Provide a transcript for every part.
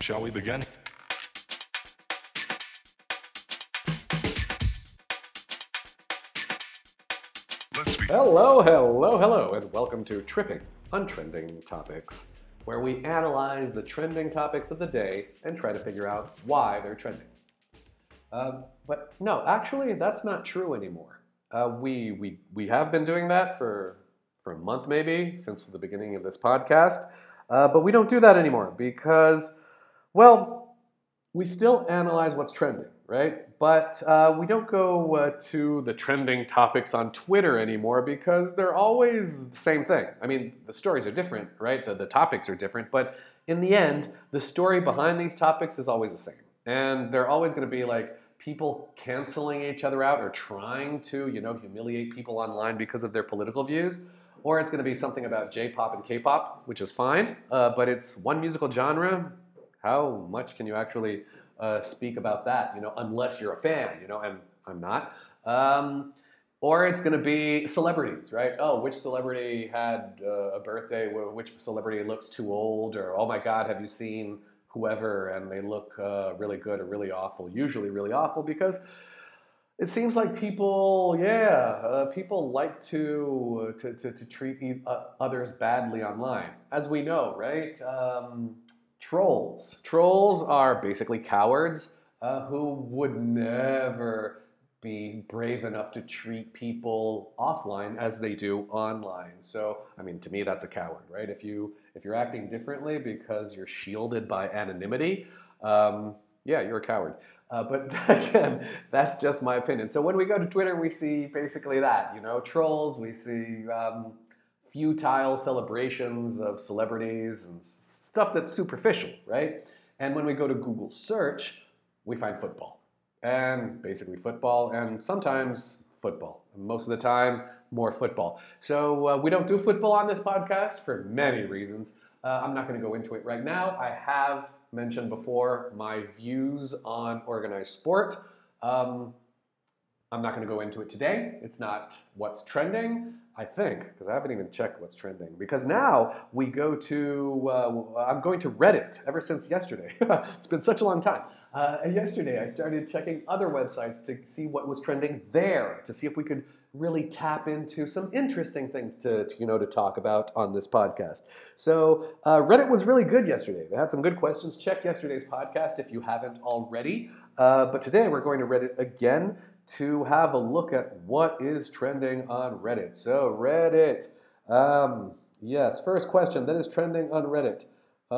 Shall we begin? Hello, hello, hello, and welcome to Tripping Untrending Topics, where we analyze the trending topics of the day and try to figure out why they're trending. Um, but no, actually, that's not true anymore. Uh, we, we, we have been doing that for, for a month maybe, since the beginning of this podcast, uh, but we don't do that anymore because, well, we still analyze what's trending, right? But uh, we don't go uh, to the trending topics on Twitter anymore because they're always the same thing. I mean, the stories are different, right? The, the topics are different, but in the end, the story behind these topics is always the same. And they're always going to be like people canceling each other out or trying to, you know, humiliate people online because of their political views. Or it's going to be something about J-pop and K-pop, which is fine, uh, but it's one musical genre. How much can you actually uh, speak about that? You know, unless you're a fan, you know, and I'm not. Um, or it's going to be celebrities, right? Oh, which celebrity had uh, a birthday? Which celebrity looks too old? Or oh my God, have you seen whoever? And they look uh, really good or really awful. Usually, really awful because it seems like people, yeah, uh, people like to, to, to, to treat uh, others badly online. As we know, right? Um, trolls. Trolls are basically cowards uh, who would never be brave enough to treat people offline as they do online. So, I mean, to me, that's a coward, right? If you if you're acting differently because you're shielded by anonymity, um, yeah, you're a coward. Uh, but again, that's just my opinion. So when we go to Twitter, we see basically that, you know, trolls. We see um, futile celebrations of celebrities and stuff that's superficial, right? And when we go to Google search, we find football and basically football and sometimes football. Most of the time, more football. So uh, we don't do football on this podcast for many reasons. Uh, I'm not going to go into it right now. I have mentioned before my views on organized sport. Um, I'm not going to go into it today. It's not what's trending, I think, because I haven't even checked what's trending. Because now we go to, uh, I'm going to Reddit ever since yesterday. it's been such a long time. Uh, yesterday I started checking other websites to see what was trending there, to see if we could really tap into some interesting things to, to, you know to talk about on this podcast. So uh, Reddit was really good yesterday. They had some good questions. Check yesterday's podcast if you haven't already. Uh, but today we're going to Reddit again to have a look at what is trending on Reddit. So Reddit, um, yes. First question that is trending on Reddit.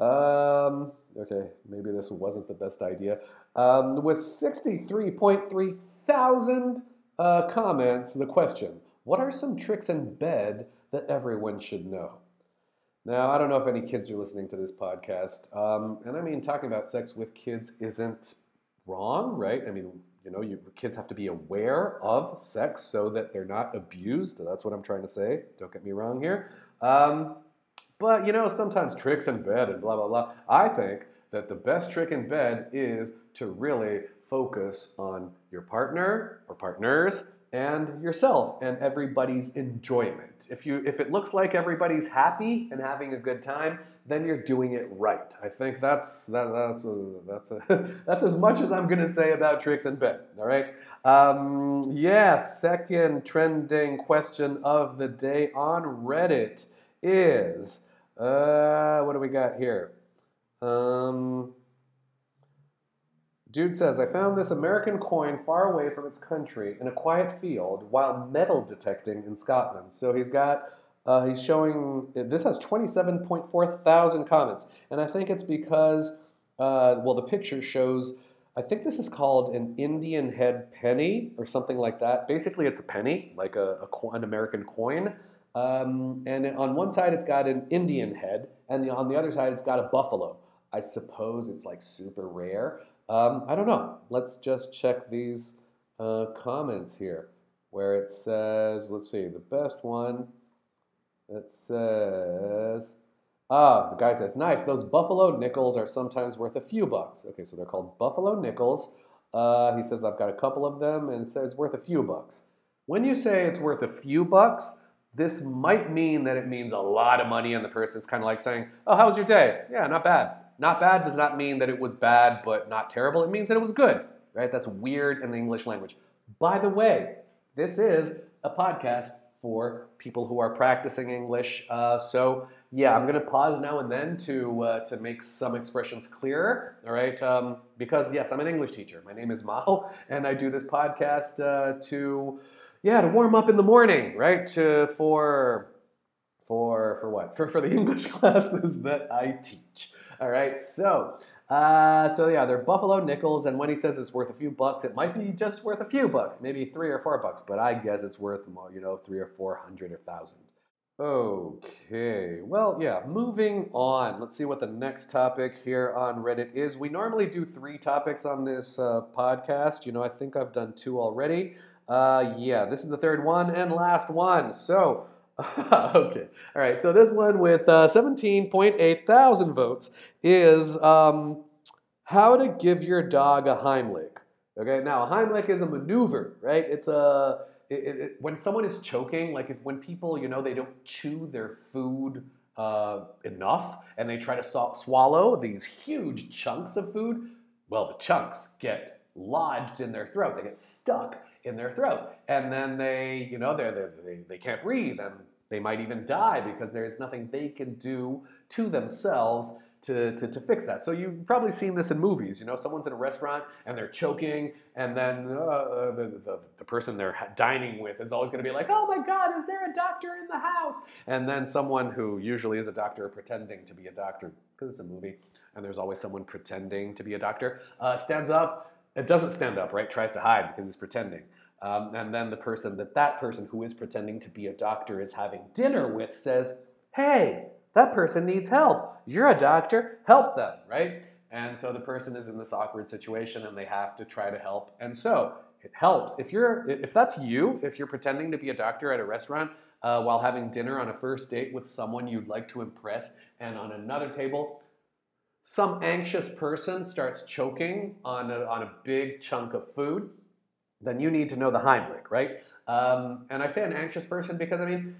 um, okay, maybe this wasn't the best idea. Um, with 63.3 thousand uh, comments, the question What are some tricks in bed that everyone should know? Now, I don't know if any kids are listening to this podcast. Um, and I mean, talking about sex with kids isn't wrong, right? I mean, you know, you, kids have to be aware of sex so that they're not abused. That's what I'm trying to say. Don't get me wrong here. Um, but, you know, sometimes tricks in bed and blah, blah, blah. I think that the best trick in bed is to really focus on your partner or partners and yourself and everybody's enjoyment. If you if it looks like everybody's happy and having a good time, then you're doing it right. I think that's that, that's a, that's a, that's as much as I'm gonna say about tricks and bed. All right. Um, yeah. Second trending question of the day on Reddit is uh, what do we got here? Um, Dude says, I found this American coin far away from its country in a quiet field while metal detecting in Scotland. So he's got, uh, he's showing, this has 27.4 thousand comments. And I think it's because, uh, well, the picture shows, I think this is called an Indian head penny or something like that. Basically, it's a penny, like a, a an American coin. Um, and on one side, it's got an Indian head, and the, on the other side, it's got a buffalo. I suppose it's like super rare. Um, I don't know. Let's just check these uh, comments here where it says, let's see, the best one, it says, ah, the guy says, nice, those buffalo nickels are sometimes worth a few bucks. Okay, so they're called buffalo nickels. Uh, he says, I've got a couple of them, and says it's worth a few bucks. When you say it's worth a few bucks, this might mean that it means a lot of money, and the person's kind of like saying, oh, how was your day? Yeah, not bad. Not bad does not mean that it was bad but not terrible. It means that it was good, right? That's weird in the English language. By the way, this is a podcast for people who are practicing English. Uh, so yeah, I'm going to pause now and then to uh, to make some expressions clearer. All right, um, because yes, I'm an English teacher. My name is Mao, and I do this podcast uh, to yeah to warm up in the morning, right? To for for for what? For for the English classes that I teach. All right, so. Uh, so yeah, they're Buffalo nickels, and when he says it's worth a few bucks, it might be just worth a few bucks, maybe three or four bucks, but I guess it's worth more, you know, three or four hundred or thousand. Okay, well, yeah, moving on. Let's see what the next topic here on Reddit is. We normally do three topics on this uh, podcast. You know, I think I've done two already. Uh, yeah, this is the third one and last one. So, okay, all right. So this one with uh, 17.8 thousand votes is um, how to give your dog a Heimlich. Okay, now a Heimlich is a maneuver, right? It's a it, it, when someone is choking, like if when people you know they don't chew their food uh, enough and they try to so- swallow these huge chunks of food, well, the chunks get lodged in their throat. They get stuck in their throat, and then they you know they're, they they can't breathe and they might even die because there's nothing they can do to themselves to, to, to, fix that. So you've probably seen this in movies. You know, someone's in a restaurant and they're choking, and then uh the, the, the, person they're dining with is always going to be like, oh my God, is there a doctor in the house? And then someone who usually is a doctor pretending to be a doctor, because it's a movie, and there's always someone pretending to be a doctor, uh, stands up. It doesn't stand up, right? Tries to hide because he's pretending. Um, and then the person that that person who is pretending to be a doctor is having dinner with says, hey, that person needs help. You're a doctor, help them, right? And so the person is in this awkward situation and they have to try to help. And so it helps. If you're if that's you, if you're pretending to be a doctor at a restaurant uh, while having dinner on a first date with someone you'd like to impress, and on another table, some anxious person starts choking on a, on a big chunk of food, then you need to know the Heimlich, right? Um, and I say an anxious person because I mean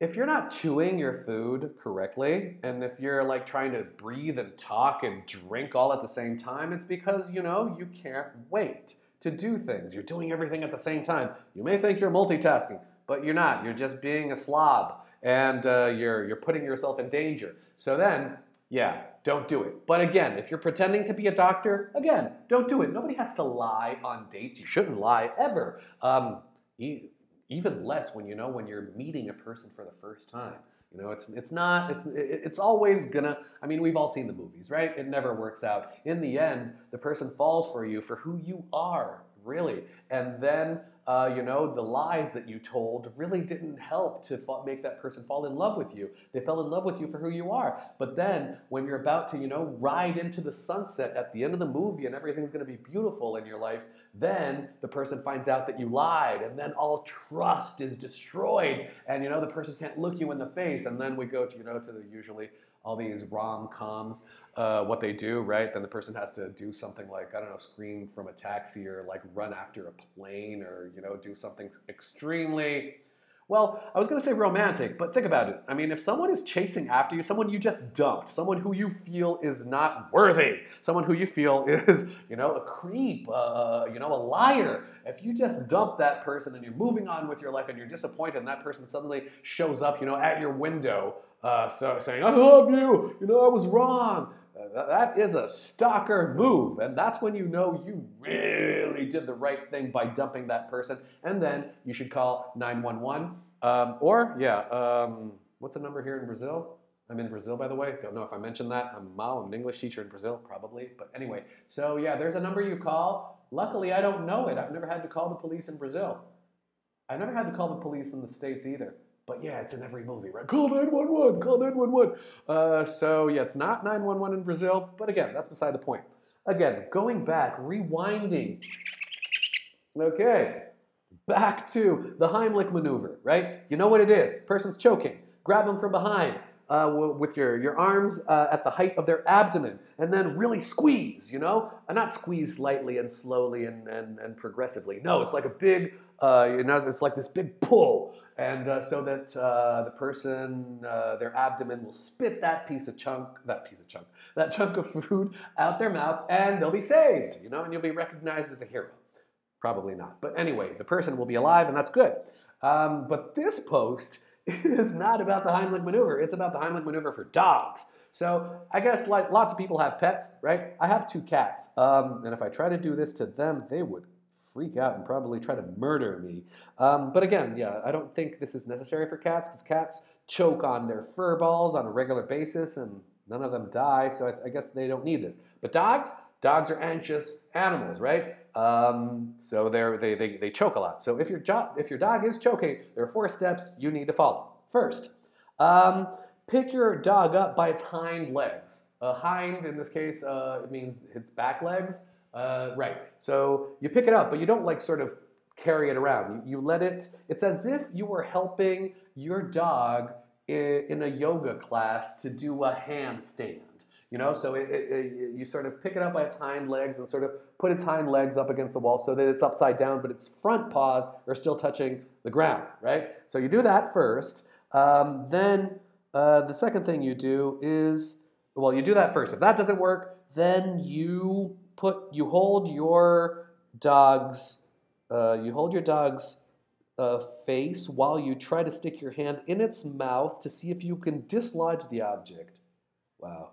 if you're not chewing your food correctly and if you're like trying to breathe and talk and drink all at the same time it's because you know you can't wait to do things. You're doing everything at the same time. You may think you're multitasking but you're not. You're just being a slob and uh, you're you're putting yourself in danger. So then yeah don't do it. But again if you're pretending to be a doctor again don't do it. Nobody has to lie on dates. You shouldn't lie ever. Um, even less when you know when you're meeting a person for the first time. You know, it's it's not it's it's always gonna. I mean, we've all seen the movies, right? It never works out. In the end, the person falls for you for who you are, really, and then uh, you know, the lies that you told really didn't help to fa- make that person fall in love with you. They fell in love with you for who you are. But then, when you're about to, you know, ride into the sunset at the end of the movie and everything's going to be beautiful in your life, then the person finds out that you lied, and then all trust is destroyed, and you know the person can't look you in the face. And then we go to, you know, to the usually all these rom coms uh, what they do, right? Then the person has to do something like, I don't know, scream from a taxi or like run after a plane or, you know, do something extremely, well, I was going to say romantic, but think about it. I mean, if someone is chasing after you, someone you just dumped, someone who you feel is not worthy, someone who you feel is, you know, a creep, uh, you know, a liar, if you just dump that person and you're moving on with your life and you're disappointed and that person suddenly shows up, you know, at your window, uh, so saying, I love you, you know, I was wrong, that is a stalker move. And that's when you know you really did the right thing by dumping that person. And then you should call 911. Um, or, yeah, um, what's the number here in Brazil? I'm in Brazil, by the way. Don't know if I mentioned that. I'm Mao. I'm an English teacher in Brazil, probably. But anyway, so yeah, there's a number you call. Luckily, I don't know it. I've never had to call the police in Brazil. I've never had to call the police in the States either. But yeah, it's in every movie, right? Call 911, call 911. Uh, so yeah, it's not 911 in Brazil, but again, that's beside the point. Again, going back, rewinding. Okay, back to the Heimlich maneuver, right? You know what it is. Person's choking. Grab them from behind uh, with your, your arms uh, at the height of their abdomen and then really squeeze, you know? And not squeeze lightly and slowly and, and, and progressively. No, it's like a big, uh, you know, it's like this big pull and uh, so that uh, the person, uh, their abdomen will spit that piece of chunk, that piece of chunk, that chunk of food out their mouth, and they'll be saved, you know, and you'll be recognized as a hero. Probably not. But anyway, the person will be alive, and that's good. Um, but this post is not about the Heimlich maneuver. It's about the Heimlich maneuver for dogs. So I guess like lots of people have pets, right? I have two cats, um, and if I try to do this to them, they would freak out and probably try to murder me. Um, but again, yeah, I don't think this is necessary for cats because cats choke on their fur balls on a regular basis, and none of them die. So I, I guess they don't need this. But dogs, dogs are anxious animals, right? Um, so they, they, they choke a lot. So if your, jo- if your dog is choking, there are four steps you need to follow. First, um, pick your dog up by its hind legs. A hind, in this case, uh, it means its back legs. Uh, right. So you pick it up, but you don't like sort of carry it around. You, let it, it's as if you were helping your dog in, in a yoga class to do a handstand. You know, so it, it, it, you sort of pick it up by its hind legs and sort of put its hind legs up against the wall so that it's upside down, but its front paws are still touching the ground, right? So you do that first. Um, then uh, the second thing you do is, well, you do that first. If that doesn't work, then you put, you hold your dog's, uh, you hold your dog's uh, face while you try to stick your hand in its mouth to see if you can dislodge the object. Wow.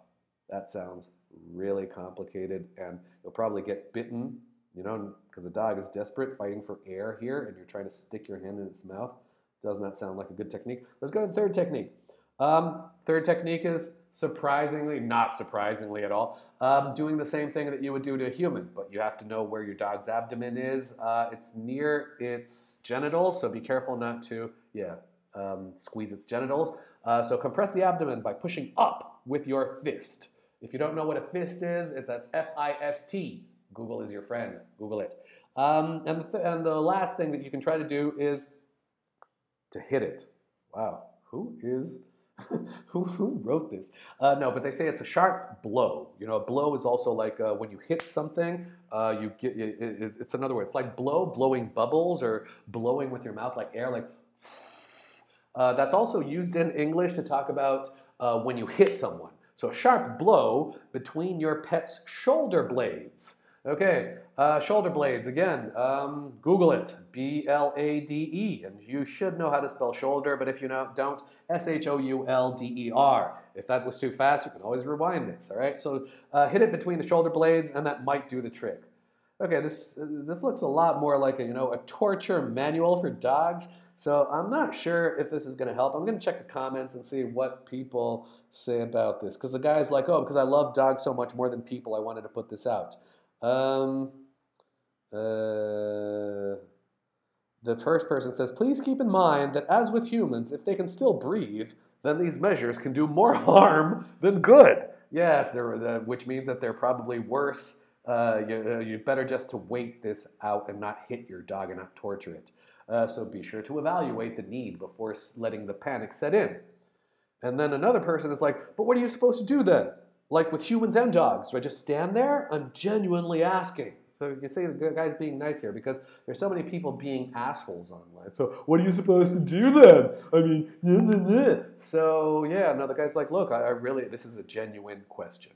That sounds really complicated, and you'll probably get bitten, you know, because the dog is desperate, fighting for air here, and you're trying to stick your hand in its mouth. Does not sound like a good technique. Let's go to the third technique. Um, third technique is surprisingly, not surprisingly at all, um, doing the same thing that you would do to a human, but you have to know where your dog's abdomen is. Uh, it's near its genitals, so be careful not to, yeah, um, squeeze its genitals. Uh, so compress the abdomen by pushing up with your fist. If you don't know what a fist is, if that's F-I-S-T. Google is your friend. Google it. Um, and, the th- and the last thing that you can try to do is to hit it. Wow, who is who, who wrote this? Uh, no, but they say it's a sharp blow. You know, a blow is also like uh, when you hit something, uh, you get it, it, it's another word. It's like blow, blowing bubbles, or blowing with your mouth like air, like. Uh, that's also used in English to talk about uh, when you hit someone. So a sharp blow between your pet's shoulder blades. Okay, uh, shoulder blades, again, um, Google it, B-L-A-D-E, and you should know how to spell shoulder, but if you don't, S-H-O-U-L-D-E-R. If that was too fast, you can always rewind this, all right? So uh, hit it between the shoulder blades, and that might do the trick. Okay, this, uh, this looks a lot more like a, you know, a torture manual for dogs, so I'm not sure if this is going to help. I'm going to check the comments and see what people say about this. Because the guy's like, oh, because I love dogs so much more than people, I wanted to put this out. Um, uh, the first person says, please keep in mind that as with humans, if they can still breathe, then these measures can do more harm than good. Yes, which means that they're probably worse. Uh, you, uh, you better just to wait this out and not hit your dog and not torture it. Uh, so be sure to evaluate the need before letting the panic set in. And then another person is like, but what are you supposed to do then? Like with humans and dogs, do I just stand there? I'm genuinely asking. So you say the guy's being nice here because there's so many people being assholes online. So what are you supposed to do then? I mean, so yeah, no, the guy's like, look, I, I really, this is a genuine question.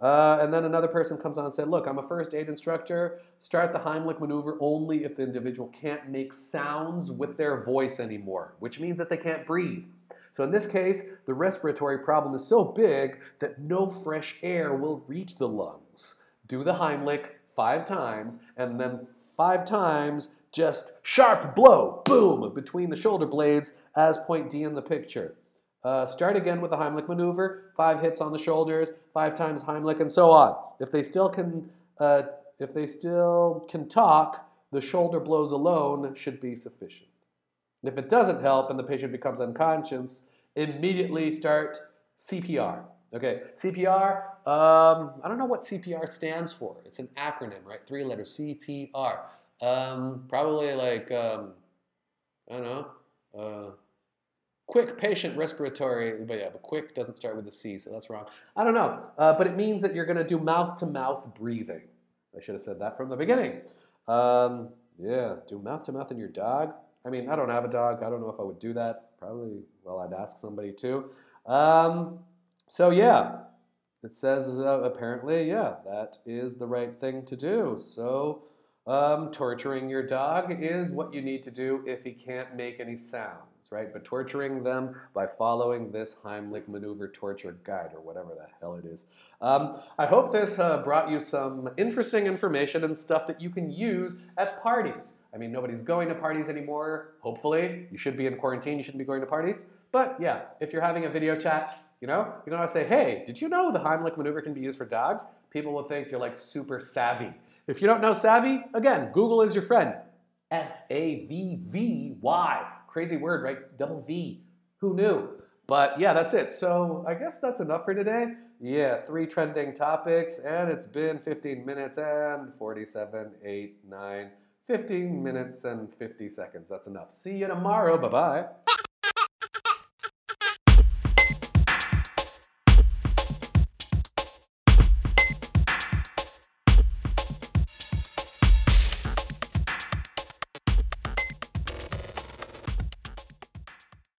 Uh, and then another person comes on and said, look, I'm a first aid instructor. Start the Heimlich maneuver only if the individual can't make sounds with their voice anymore, which means that they can't breathe. So in this case, the respiratory problem is so big that no fresh air will reach the lungs. Do the Heimlich five times, and then five times just sharp blow, boom, between the shoulder blades as point D in the picture. Uh, start again with the Heimlich maneuver, five hits on the shoulders, five times Heimlich, and so on. If they still can, uh, if they still can talk, the shoulder blows alone should be sufficient. If it doesn't help and the patient becomes unconscious, immediately start CPR. Okay, CPR. Um, I don't know what CPR stands for. It's an acronym, right? Three letters. CPR. Um, probably like um, I don't know. Uh, quick patient respiratory, but yeah, but quick doesn't start with a C, so that's wrong. I don't know, uh, but it means that you're going to do mouth-to-mouth breathing. I should have said that from the beginning. Um, yeah, do mouth-to-mouth in your dog. I mean, I don't have a dog. I don't know if I would do that. Probably, well, I'd ask somebody too. Um, so, yeah, it says uh, apparently, yeah, that is the right thing to do. So, um, torturing your dog is what you need to do if he can't make any sounds, right? But torturing them by following this Heimlich maneuver torture guide or whatever the hell it is. Um, I hope this uh, brought you some interesting information and stuff that you can use at parties. I mean, nobody's going to parties anymore, hopefully. You should be in quarantine, you shouldn't be going to parties. But yeah, if you're having a video chat, you know, you know, I say, hey, did you know the Heimlich maneuver can be used for dogs? People will think you're like super savvy. If you don't know savvy, again, Google is your friend. S A V V Y. Crazy word, right? Double V. Who knew? But yeah, that's it. So I guess that's enough for today. Yeah, three trending topics, and it's been 15 minutes and 47, 8, 9, 15 minutes and 50 seconds. That's enough. See you tomorrow. Bye bye.